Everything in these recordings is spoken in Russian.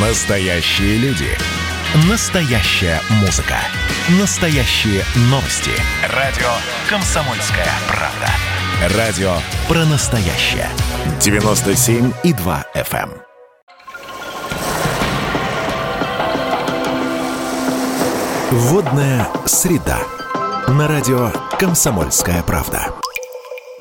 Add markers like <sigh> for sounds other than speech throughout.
Настоящие люди. Настоящая музыка. Настоящие новости. Радио «Комсомольская правда». Радио про настоящее. 97,2 FM. эм. Водная среда. На радио «Комсомольская правда».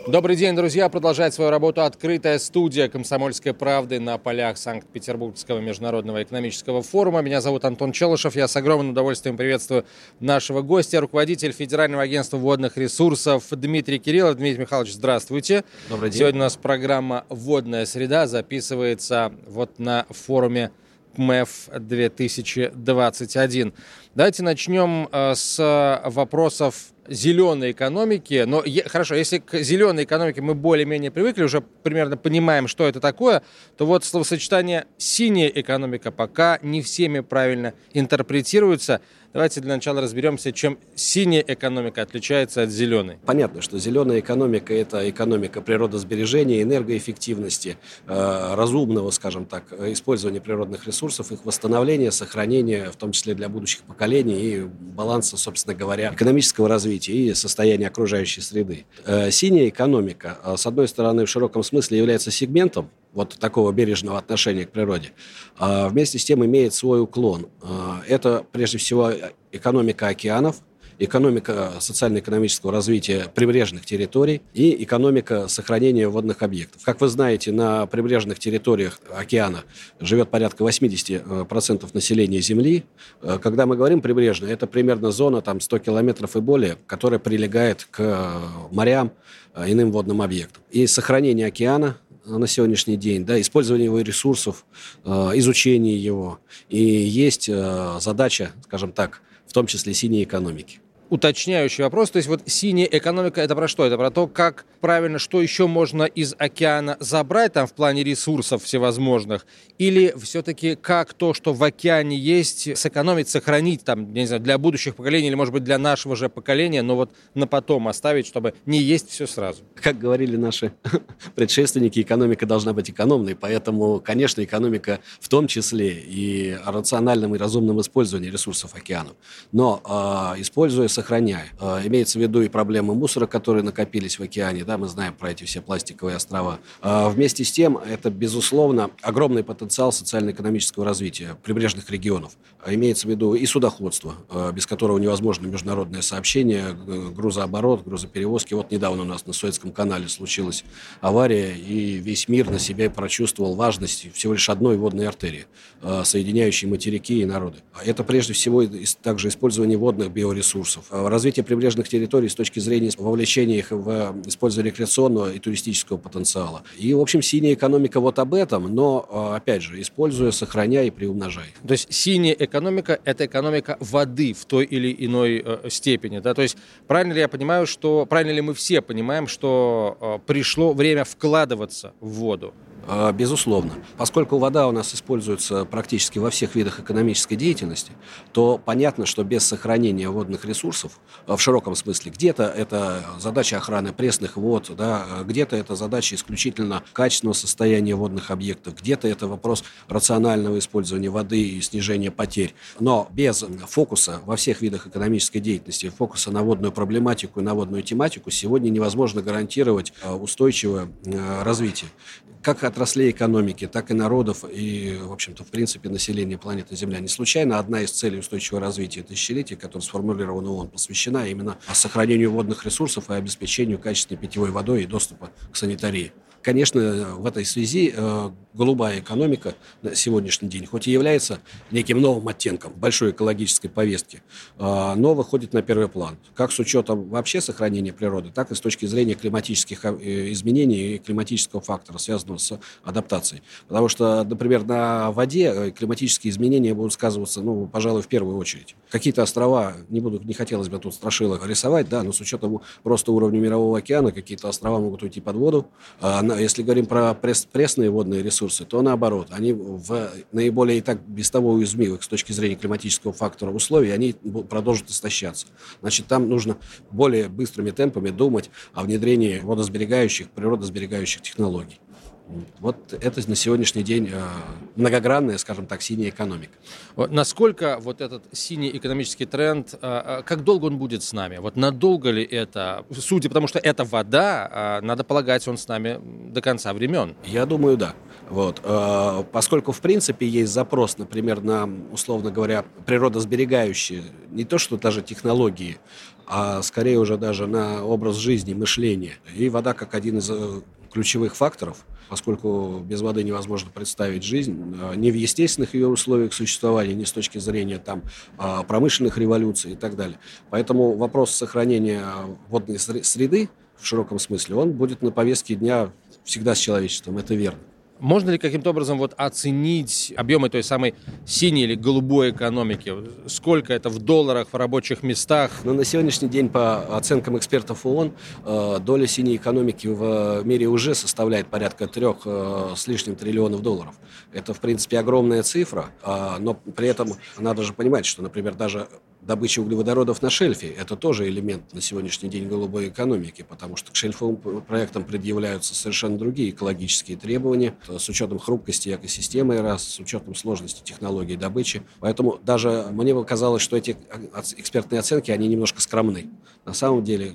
Добрый день, друзья. Продолжает свою работу открытая студия «Комсомольской правды» на полях Санкт-Петербургского международного экономического форума. Меня зовут Антон Челышев. Я с огромным удовольствием приветствую нашего гостя, руководитель Федерального агентства водных ресурсов Дмитрий Кириллов. Дмитрий Михайлович, здравствуйте. Добрый день. Сегодня у нас программа «Водная среда» записывается вот на форуме КМЭФ 2021. Давайте начнем э, с вопросов зеленой экономики. Но хорошо, если к зеленой экономике мы более-менее привыкли, уже примерно понимаем, что это такое, то вот словосочетание синяя экономика пока не всеми правильно интерпретируется. Давайте для начала разберемся, чем синяя экономика отличается от зеленой. Понятно, что зеленая экономика – это экономика природосбережения, энергоэффективности, э, разумного, скажем так, использования природных ресурсов, их восстановления, сохранения, в том числе для будущих поколений и баланса, собственно говоря, экономического развития и состояния окружающей среды. Э, Синяя экономика, э, с одной стороны, в широком смысле является сегментом вот такого бережного отношения к природе, а вместе с тем имеет свой уклон. А, Это, прежде всего, экономика океанов, экономика социально-экономического развития прибрежных территорий и экономика сохранения водных объектов. Как вы знаете, на прибрежных территориях океана живет порядка 80% населения Земли. Э, Когда мы говорим прибрежная, это примерно зона там, 100 километров и более, которая прилегает к э, морям, э, иным водным объектам. И сохранение океана на сегодняшний день, да, использование его ресурсов, э, изучение его. И есть э, задача, скажем так, в том числе синей экономики. Уточняющий вопрос. То есть вот синяя экономика это про что? Это про то, как правильно, что еще можно из океана забрать там в плане ресурсов всевозможных? Или все-таки как то, что в океане есть, сэкономить, сохранить там, не знаю, для будущих поколений или, может быть, для нашего же поколения, но вот на потом оставить, чтобы не есть все сразу? Как говорили наши <laughs> предшественники, экономика должна быть экономной, поэтому, конечно, экономика в том числе и о рациональном и разумном использовании ресурсов океанов. Но э, используя, сохраняя, э, имеется в виду и проблемы мусора, которые накопились в океане, да, мы знаем про эти все пластиковые острова. Э, вместе с тем, это, безусловно, огромный потенциал социально-экономического развития прибрежных регионов. А Имеется в виду и судоходство, без которого невозможно международное сообщение, грузооборот, грузоперевозки. Вот недавно у нас на Суэцком канале случилась авария, и весь мир на себя прочувствовал важность всего лишь одной водной артерии, соединяющей материки и народы. А Это прежде всего также использование водных биоресурсов. Развитие прибрежных территорий с точки зрения вовлечения их в использование рекреационного и туристического потенциала. И, в общем, синяя экономика вот об этом, но, э, опять же, используя, сохраняя и приумножая. То есть синяя экономика – это экономика воды в той или иной э, степени. Да? То есть правильно ли я понимаю, что правильно ли мы все понимаем, что э, пришло время вкладываться в воду? Э, Безусловно. Поскольку вода у нас используется практически во всех видах экономической деятельности, то понятно, что без сохранения водных ресурсов э, в широком смысле, где-то это задача охраны пресных вод, да, э, где-то это задача исключительно качественного состояния водных объектов, где-то это вопрос рационального использования воды и снижения потерь. Но без фокуса во всех видах экономической деятельности, фокуса на водную проблематику и на водную тематику сегодня невозможно гарантировать устойчивое развитие как отраслей экономики, так и народов и, в общем-то, в принципе, населения планеты Земля. Не случайно одна из целей устойчивого развития тысячелетия, которая сформулирована ООН, посвящена именно сохранению водных ресурсов и обеспечению качественной питьевой водой и доступа к санитарии. Конечно, в этой связи э, голубая экономика на сегодняшний день, хоть и является неким новым оттенком большой экологической повестки, э, но выходит на первый план. Как с учетом вообще сохранения природы, так и с точки зрения климатических э, изменений и климатического фактора, связанного с адаптацией. Потому что, например, на воде климатические изменения будут сказываться, ну, пожалуй, в первую очередь. Какие-то острова, не буду, не хотелось бы тут страшило рисовать, да, но с учетом роста уровня мирового океана, какие-то острова могут уйти под воду. Если говорим про пресс- пресные водные ресурсы, то наоборот, они в наиболее и так без того уязвимых с точки зрения климатического фактора условий, они продолжат истощаться. Значит, там нужно более быстрыми темпами думать о внедрении водосберегающих, природосберегающих технологий. Вот это на сегодняшний день э, многогранная, скажем так, синяя экономика. Насколько вот этот синий экономический тренд, э, э, как долго он будет с нами? Вот надолго ли это? Судя потому что это вода, надо полагать, он с нами до конца времен. Я думаю, да. Вот. Поскольку, в принципе, есть запрос, например, на, условно говоря, природосберегающие, не то что даже технологии, а скорее уже даже на образ жизни, мышления. И вода как один из ключевых факторов, поскольку без воды невозможно представить жизнь, э, не в естественных ее условиях существования, не с точки зрения там, а, промышленных революций и так далее. Поэтому вопрос сохранения водной среды в широком смысле, он будет на повестке дня всегда с человечеством, это верно. Можно ли каким-то образом вот оценить объемы той самой синей или голубой экономики? Сколько это в долларах, в рабочих местах? Ну, на сегодняшний день, по оценкам экспертов ООН, э, доля синей экономики в мире уже составляет порядка трех э, с лишним триллионов долларов. Это, в принципе, огромная цифра, а, но при этом надо же понимать, что, например, даже добыча углеводородов на шельфе – это тоже элемент на сегодняшний день голубой экономики, потому что к шельфовым проектам предъявляются совершенно другие экологические требования с учетом хрупкости экосистемы, раз, с учетом сложности технологий добычи. Поэтому даже мне показалось, что эти экспертные оценки, они немножко скромны. На самом деле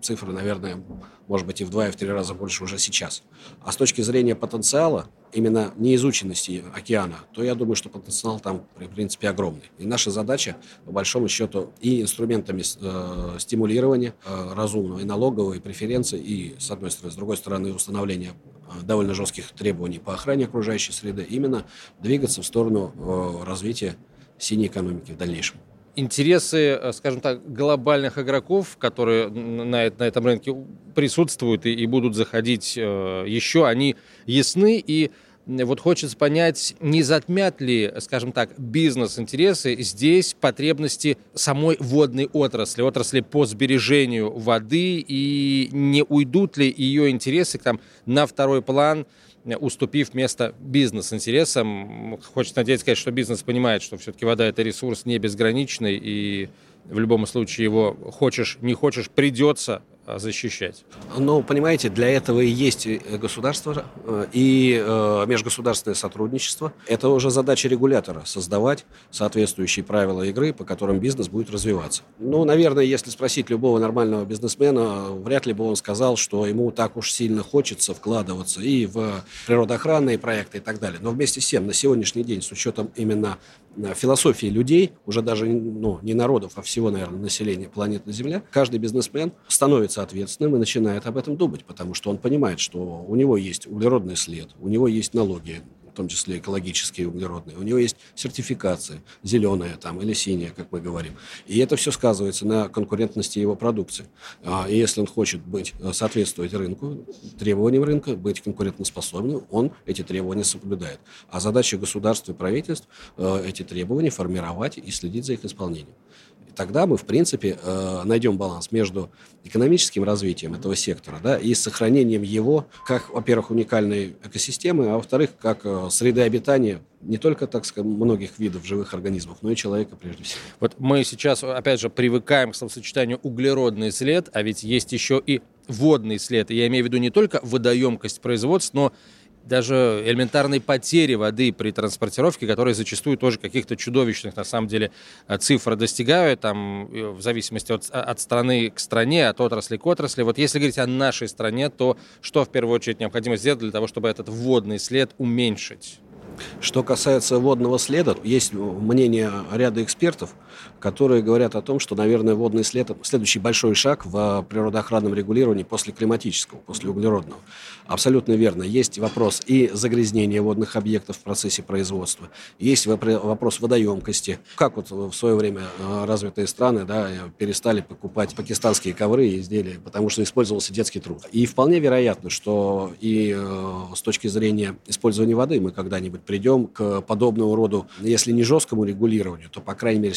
цифры, наверное, может быть, и в два, и в три раза больше уже сейчас. А с точки зрения потенциала, именно неизученности океана, то я думаю, что потенциал там, в принципе, огромный. И наша задача, по большому счету, и инструментами э, стимулирования э, разумного, и налоговой, и преференции, и, с одной стороны, с другой стороны, установления э, довольно жестких требований по охране окружающей среды, именно двигаться в сторону э, развития синей экономики в дальнейшем интересы, э, скажем так, глобальных игроков, которые на, на этом рынке присутствуют и, и будут заходить э, еще, они ясны. И вот хочется понять, не затмят ли, скажем так, бизнес-интересы здесь потребности самой водной отрасли, отрасли по сбережению воды, и не уйдут ли ее интересы там, на второй план – уступив место бизнес-интересам. Хочется надеяться, сказать, что бизнес понимает, что все-таки вода – это ресурс не безграничный, и в любом случае его хочешь, не хочешь, придется защищать? Ну, понимаете, для этого и есть государство, э, и э, межгосударственное сотрудничество. Это уже задача регулятора – создавать соответствующие правила игры, по которым бизнес будет развиваться. Ну, наверное, если спросить любого нормального бизнесмена, вряд ли бы он сказал, что ему так уж сильно хочется вкладываться и в природоохранные проекты и так далее. Но вместе с тем, на сегодняшний день, с учетом именно Э, философии людей, уже даже ну, не народов, а всего, наверное, населения планеты Земля, каждый бизнесмен становится ответственным и начинает об этом думать, потому что он понимает, что у него есть углеродный след, у него есть налоги, в том числе экологические углеродные. У него есть сертификация, зеленая там или синяя, как мы говорим. И это все сказывается на конкурентности его продукции. А, и если он хочет быть, э, соответствовать рынку, требованиям рынка, быть конкурентоспособным, он эти требования соблюдает. А задача государства и правительств э, эти требования формировать и следить за их исполнением тогда мы, в принципе, э, найдем баланс между экономическим развитием этого сектора да, и сохранением его как, во-первых, уникальной экосистемы, а во-вторых, как э, среды обитания не только, так сказать, многих видов живых организмов, но и человека прежде всего. Вот мы сейчас, опять же, привыкаем к словосочетанию углеродный след, а ведь есть еще и водный след. Я имею в виду не только водоемкость производств, но даже элементарной потери воды при транспортировке, которые зачастую тоже каких-то чудовищных, на самом деле, э, цифр достигают, там, в зависимости от, от страны к стране, от отрасли к отрасли. Вот если говорить о нашей стране, то что в первую очередь необходимо сделать для того, чтобы этот водный след уменьшить? Что касается водного следа, есть мнение ряда экспертов, которые говорят о том, что, наверное, водный след – следующий большой шаг в природоохранном регулировании после климатического, после углеродного. Абсолютно верно. Есть вопрос и загрязнения водных объектов в процессе производства, есть вопрос водоемкости. Как вот в свое время э, развитые страны да, перестали покупать пакистанские ковры и изделия, потому что использовался детский труд. И вполне вероятно, что и э, с точки зрения использования воды мы когда-нибудь придем к подобному роду, если не жесткому регулированию, то, по крайней мере,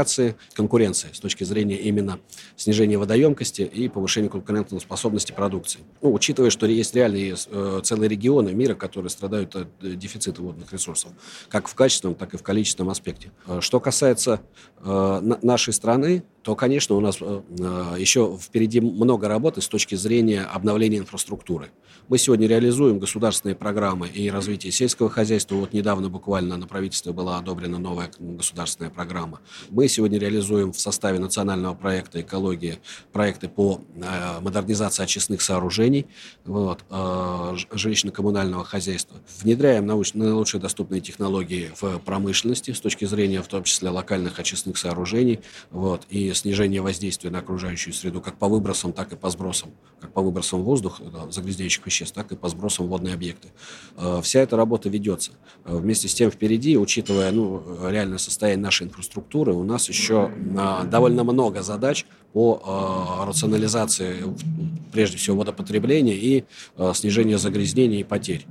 сертификации, конкуренции с точки зрения именно снижения водоемкости и повышения конкурентной способности продукции. Ну, учитывая, что есть реальные э, целые регионы мира, которые страдают от э, дефицита водных ресурсов, как в качественном, так и в количественном аспекте. Э, что касается э, нашей страны, то, конечно, у нас э, э, еще впереди много работы с точки зрения обновления инфраструктуры. Мы сегодня реализуем государственные программы и развитие сельского хозяйства. Вот недавно буквально на правительстве была одобрена новая государственная программа. Мы сегодня реализуем в составе национального проекта «Экология» проекты по э, модернизации очистных сооружений вот, жилищно-коммунального хозяйства. Внедряем наилучшие доступные технологии в промышленности с точки зрения в том числе локальных очистных сооружений вот, и снижения воздействия на окружающую среду как по выбросам, так и по сбросам, как по выбросам воздуха, загрязняющих веществ так и по сбросам водные объекты. Э, вся эта работа ведется. Э, вместе с тем впереди, учитывая ну, реальное состояние нашей инфраструктуры, у нас еще э, довольно много задач по рационализации, прежде всего, водопотребления и снижения загрязнений и потерь.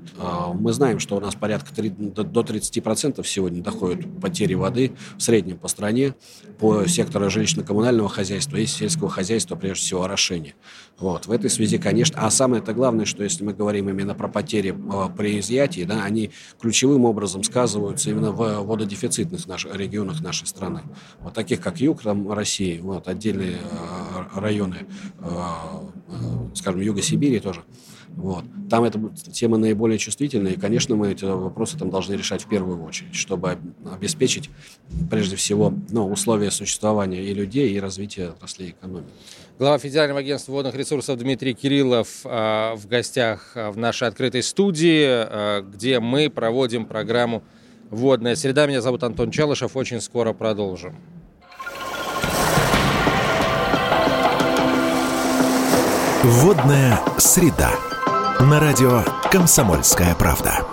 Мы знаем, что у нас порядка 3, до 30% сегодня доходят потери воды в среднем по стране по сектору жилищно-коммунального хозяйства и сельского хозяйства, прежде всего, орошения. Вот. В этой связи, конечно, а самое это главное, что если мы говорим именно про потери э, при изъятии, да, они ключевым образом сказываются именно в вододефицитных наших, регионах нашей страны. Вот таких, как юг там, России, вот, отдельные э, районы, э, скажем, юга Сибири тоже. Вот. Там эта тема наиболее чувствительная, и, конечно, мы эти вопросы там должны решать в первую очередь, чтобы обеспечить, прежде всего, ну, условия существования и людей, и развития отраслей экономики. Глава Федерального агентства водных ресурсов Дмитрий Кириллов э, в гостях в нашей открытой студии, где мы проводим программу «Водная среда». Меня зовут Антон Чалышев. Очень скоро продолжим. Водная среда. На радио «Комсомольская правда».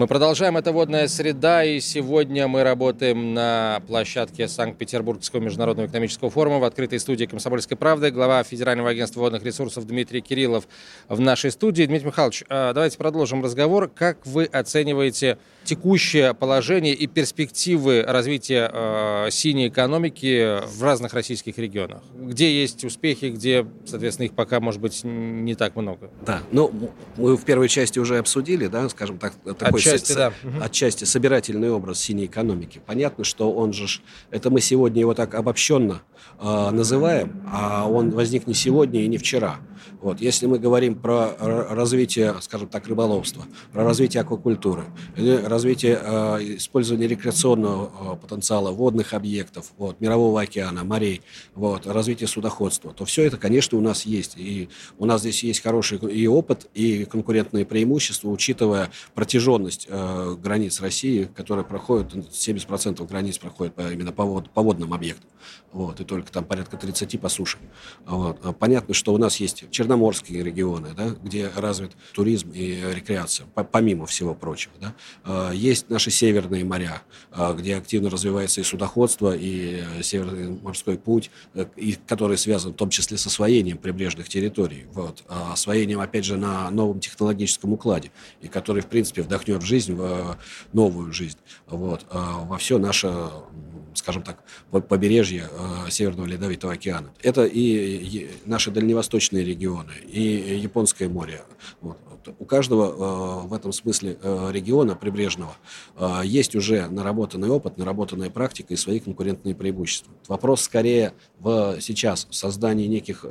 Мы продолжаем «Это водная среда», и сегодня мы работаем на площадке Санкт-Петербургского международного экономического форума в открытой студии «Комсомольской правды». Глава Федерального агентства водных ресурсов Дмитрий Кириллов в нашей студии. Дмитрий Михайлович, а, давайте продолжим разговор. Как вы оцениваете текущее положение и перспективы развития э, синей экономики в разных российских регионах? Где есть успехи, где, соответственно, их пока, может быть, не так много? Да, ну, мы в первой части уже обсудили, да, скажем так, такой с, да. отчасти собирательный образ синей экономики. Понятно, что он же, это мы сегодня его так обобщенно э, называем, а он возник не сегодня и не вчера. Вот. Если мы говорим про развитие, скажем так, рыболовства, про развитие аквакультуры, или развитие э, использования рекреационного э, потенциала водных объектов, вот, мирового океана, морей, вот, развитие судоходства, то все это, конечно, у нас есть. И у нас здесь есть хороший и опыт, и конкурентные преимущества, учитывая протяженность э, границ России, которые проходят, 70% границ проходят по, именно по, вод, по водным объектам, вот, и только там порядка 30 по суше. Вот. Понятно, что у нас есть черноморские регионы, да, где развит туризм и рекреация, помимо всего прочего. Да. А, есть наши северные моря, а, где активно развивается и судоходство, и э, Северный морской путь, э, и, который связан в том числе с освоением прибрежных территорий, вот, а освоением, опять же, на новом технологическом укладе, и который, в принципе, вдохнет в жизнь, в э, новую жизнь, вот, во все наше скажем так, побережье Северного Ледовитого океана. Это и наши дальневосточные регионы, и Японское море. Вот. У каждого в этом смысле региона прибрежного есть уже наработанный опыт, наработанная практика и свои конкурентные преимущества. Вопрос скорее в сейчас в создании неких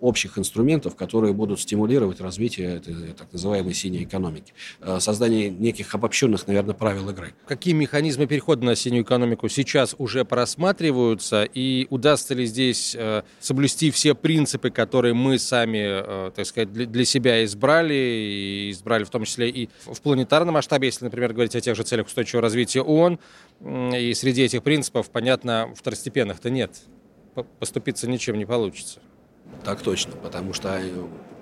общих инструментов, которые будут стимулировать развитие этой так называемой синей экономики. Создание неких обобщенных, наверное, правил игры. Какие механизмы перехода на синюю экономику сейчас уже просматриваются и удастся ли здесь э, соблюсти все принципы, которые мы сами, э, так сказать, для себя избрали, и избрали в том числе и в планетарном масштабе, если, например, говорить о тех же целях устойчивого развития ООН, и среди этих принципов, понятно, второстепенных-то нет. Поступиться ничем не получится. Так точно, потому что э,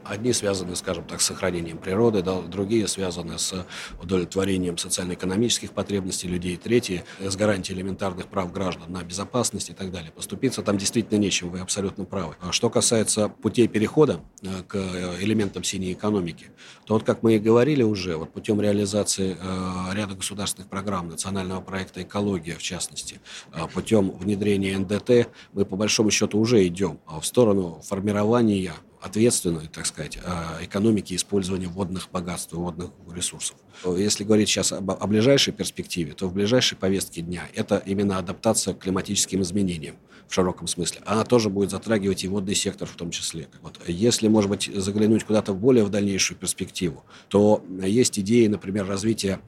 Одни связаны, скажем так, с сохранением природы, да, другие связаны с удовлетворением социально-экономических потребностей людей, третьи с гарантией элементарных прав граждан на безопасность и так далее. Поступиться там действительно нечем, вы абсолютно правы. А что касается путей перехода э, к элементам синей экономики, то вот как мы и говорили уже, вот путем реализации э, ряда государственных программ, национального проекта «Экология» в частности, э, путем внедрения НДТ, мы по большому счету уже идем в сторону формирования ответственной, так сказать, э, экономики использования водных богатств водных ресурсов. Если говорить сейчас об, о ближайшей перспективе, то в ближайшей повестке дня это именно адаптация к климатическим изменениям в широком смысле. Она тоже будет затрагивать и водный сектор в том числе. Вот. Если, может быть, заглянуть куда-то более в дальнейшую перспективу, то есть идеи, например, развития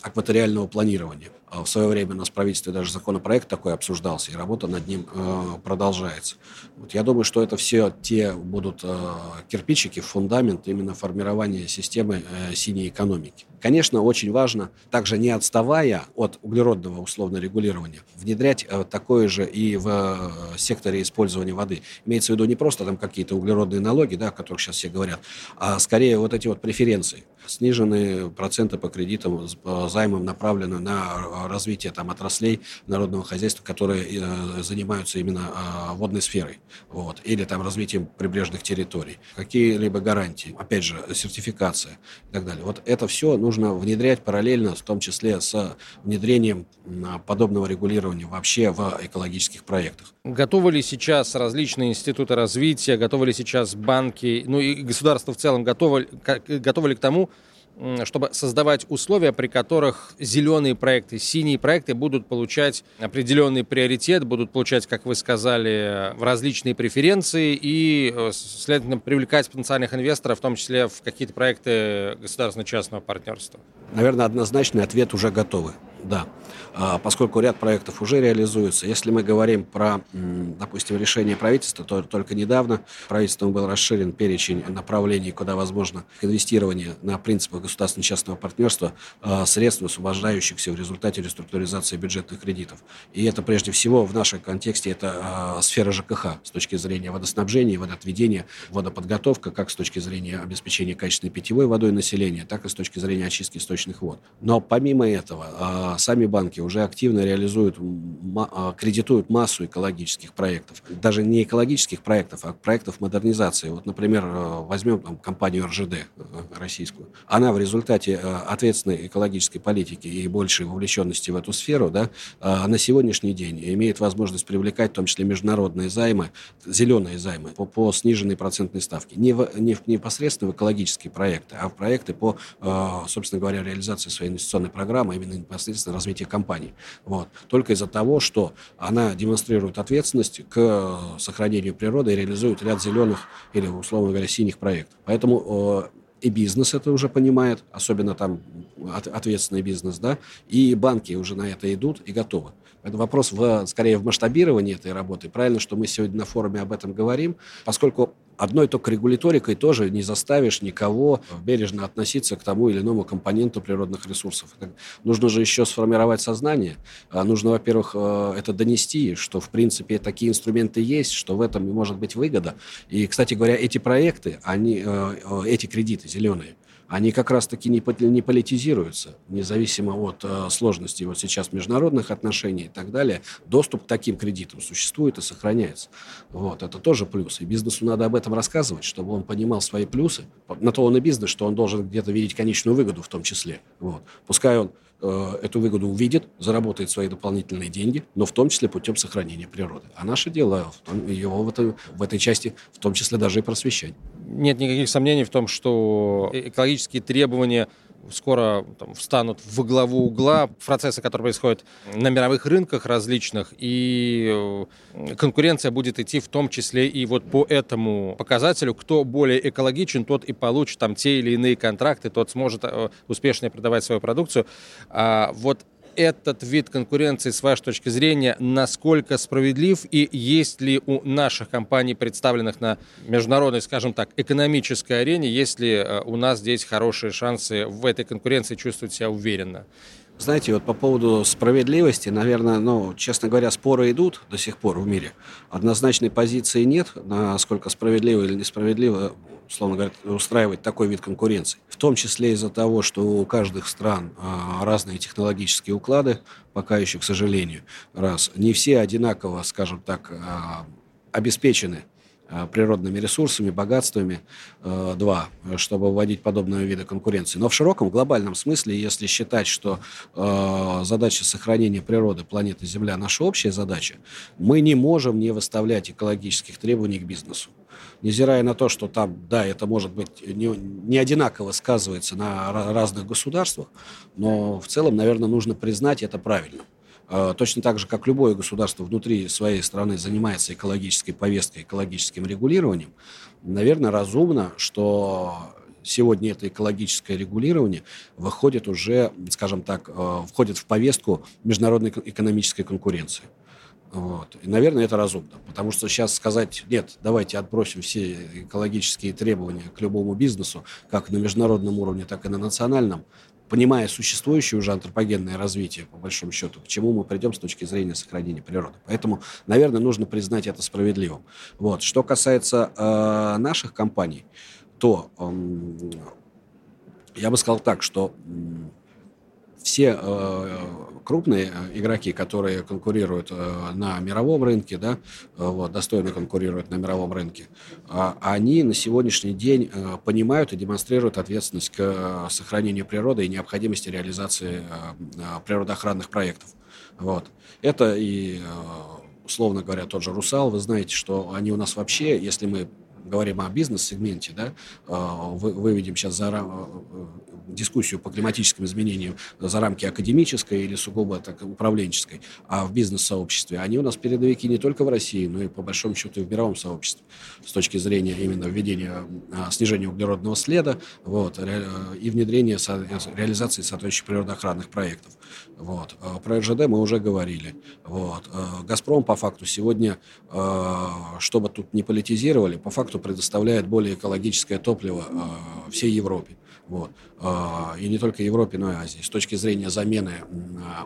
акваториального планирования. А в свое время у нас в правительстве даже законопроект такой обсуждался, и работа над ним э, продолжается. Вот я думаю, что это все те будут кирпичики, фундамент именно формирования системы э, синей экономики. Конечно, очень важно, также не отставая от углеродного условно регулирования, внедрять э, такое же и в э, секторе использования воды. Имеется в виду не просто там какие-то углеродные налоги, да, о которых сейчас все говорят, а скорее вот эти вот преференции. Сниженные проценты по кредитам, по займам направлены на развитие там, отраслей народного хозяйства, которые э, занимаются именно э, водной сферой, вот, или там развитием прибрежных территорий. Какие-либо гарантии, опять же, сертификация и так далее. Вот это все нужно внедрять параллельно, в том числе с внедрением подобного регулирования вообще в экологических проектах. Готовы ли сейчас различные институты развития, готовы ли сейчас банки, ну и государство в целом готовы, готовы ли к тому, чтобы создавать условия, при которых зеленые проекты, синие проекты будут получать определенный приоритет, будут получать, как вы сказали, различные преференции и, э, следовательно, привлекать потенциальных инвесторов, в том числе в какие-то проекты государственно-частного партнерства? Наверное, однозначный ответ уже готовы да, а, поскольку ряд проектов уже реализуется. Если мы говорим про, допустим, решение правительства, то только недавно правительством был расширен перечень направлений, куда возможно инвестирование на принципах государственно-частного партнерства а, средств, освобождающихся в результате реструктуризации бюджетных кредитов. И это прежде всего в нашем контексте это а, сфера ЖКХ с точки зрения водоснабжения, водоотведения, водоподготовка, как с точки зрения обеспечения качественной питьевой водой населения, так и с точки зрения очистки источных вод. Но помимо этого, сами банки уже активно реализуют, а, кредитуют массу экологических проектов. Даже не экологических проектов, а проектов модернизации. Вот, например, э, возьмем там, компанию РЖД э, российскую. Она в результате э, ответственной экологической политики и большей вовлеченности в эту сферу да, на сегодняшний день имеет возможность привлекать в том числе международные займы, зеленые займы по, по сниженной процентной ставке. Не, в, не в, непосредственно в экологические проекты, а в проекты по, собственно говоря, реализации своей инвестиционной программы, именно непосредственно соответственно, развития компании. Вот. Только из-за того, что она демонстрирует ответственность к сохранению природы и реализует ряд зеленых или, условно говоря, синих проектов. Поэтому и бизнес это уже понимает, особенно там ответственный бизнес, да, и банки уже на это идут и готовы. Это вопрос в, скорее в масштабировании этой работы. Правильно, что мы сегодня на форуме об этом говорим, поскольку одной только регуляторикой тоже не заставишь никого бережно относиться к тому или иному компоненту природных ресурсов. Нужно же еще сформировать сознание. А нужно, во-первых, э, это донести, что, в принципе, такие инструменты есть, что в этом может быть выгода. И, кстати говоря, эти проекты, они, э, э, эти кредиты зеленые, они как раз-таки не, не политизируются, независимо от э, сложности вот сейчас международных отношений и так далее. Доступ к таким кредитам существует и сохраняется. Вот, это тоже плюс. И бизнесу надо об этом рассказывать, чтобы он понимал свои плюсы. На то он и бизнес, что он должен где-то видеть конечную выгоду в том числе. Вот. Пускай он эту выгоду увидит, заработает свои дополнительные деньги, но в том числе путем сохранения природы. А наше дело его в этой, в этой части в том числе даже и просвещать. Нет никаких сомнений в том, что экологические требования скоро там, встанут во главу угла процессы, которые происходят на мировых рынках различных, и э, конкуренция будет идти в том числе и вот по этому показателю, кто более экологичен, тот и получит там те или иные контракты, тот сможет э, успешнее продавать свою продукцию. А вот этот вид конкуренции, с вашей точки зрения, насколько справедлив и есть ли у наших компаний, представленных на международной, скажем так, экономической арене, есть ли э, у нас здесь хорошие шансы в этой конкуренции чувствовать себя уверенно? Знаете, вот по поводу справедливости, наверное, ну, честно говоря, споры идут до сих пор в мире. Однозначной позиции нет, насколько справедливо или несправедливо, условно говоря, устраивать такой вид конкуренции. В том числе из-за того, что у каждых стран а, разные технологические уклады, пока еще, к сожалению, раз. Не все одинаково, скажем так, а, обеспечены природными ресурсами, богатствами, э, два, чтобы вводить подобные виды конкуренции. Но в широком глобальном смысле, если считать, что э, задача сохранения природы планеты Земля наша общая задача, мы не можем не выставлять экологических требований к бизнесу. Невзирая на то, что там, да, это может быть не, не одинаково сказывается на разных государствах, но в целом, наверное, нужно признать это правильно. А, точно так же, как любое государство внутри своей страны занимается экологической повесткой, экологическим регулированием, наверное, разумно, что сегодня это экологическое регулирование выходит уже, скажем так, э, входит в повестку международной экономической конкуренции. Вот. И, наверное, это разумно, потому что сейчас сказать, нет, давайте отбросим все экологические требования к любому бизнесу, как на международном уровне, так и на национальном, понимая существующее уже антропогенное развитие, по большому счету, к чему мы придем с точки зрения сохранения природы. Поэтому, наверное, нужно признать это справедливым. Вот. Что касается э, наших компаний, то э, я бы сказал так, что э, все э, крупные э, игроки, которые конкурируют э, на мировом рынке, да, вот, достойно конкурируют на мировом рынке, они на сегодняшний день понимают и демонстрируют ответственность к сохранению природы и необходимости реализации природоохранных проектов. Вот. Это и, условно говоря, тот же «Русал». Вы знаете, что они у нас вообще, если мы говорим о бизнес-сегменте, да, выведем сейчас за дискуссию по климатическим изменениям за рамки академической или сугубо так, управленческой, а в бизнес-сообществе, они у нас передовики не только в России, но и по большому счету и в мировом сообществе с точки зрения именно введения а, снижения углеродного следа вот, и внедрения реализации соответствующих природоохранных проектов. Вот. А про РЖД мы уже говорили. Вот. А, «Газпром» по факту сегодня, чтобы тут не политизировали, по факту предоставляет более экологическое топливо всей Европе. Вот. А, и не только Европе, но и Азии. С точки зрения замены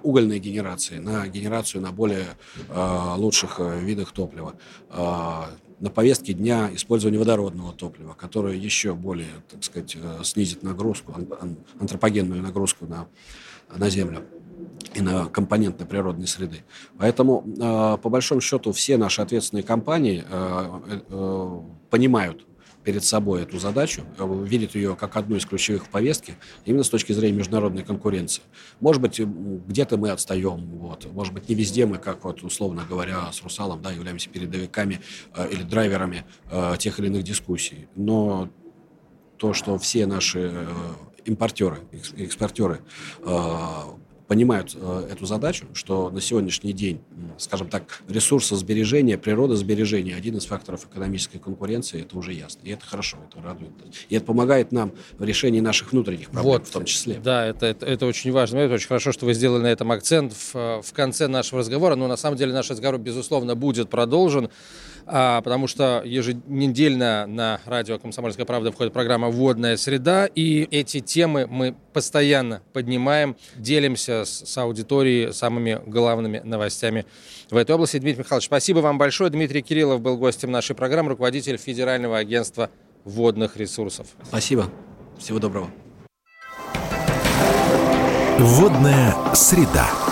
угольной генерации на генерацию на более а, лучших э, видах топлива. А, на повестке дня использование водородного топлива, которое еще более, так сказать, э, снизит нагрузку, антропогенную нагрузку на, на Землю и на компоненты природной среды. Поэтому, по большому счету, все наши ответственные компании э, понимают перед собой эту задачу, э, видит ее как одну из ключевых повестки, именно с точки зрения международной конкуренции. Может быть, где-то мы отстаем, вот. может быть, не везде мы, как вот условно говоря, с Русалом, да, являемся передовиками э, или драйверами э, тех или иных дискуссий. Но то, что все наши э, импортеры, экспортеры э, понимают э, эту задачу, что на сегодняшний день, скажем так, ресурсосбережение, природосбережение – один из факторов экономической конкуренции, это уже ясно. И это хорошо, это радует. И это помогает нам в решении наших внутренних проблем вот, в том числе. Да, это, это, это очень важно. Это очень хорошо, что вы сделали на этом акцент в, в конце нашего разговора. Но на самом деле наш разговор, безусловно, будет продолжен а, потому что еженедельно на радио «Комсомольская правда» входит программа «Водная среда», и эти темы мы постоянно поднимаем, делимся с, с аудиторией самыми главными новостями в этой области. Дмитрий Михайлович, спасибо вам большое. Дмитрий Кириллов был гостем нашей программы, руководитель Федерального агентства водных ресурсов. Спасибо. Всего доброго. Водная среда.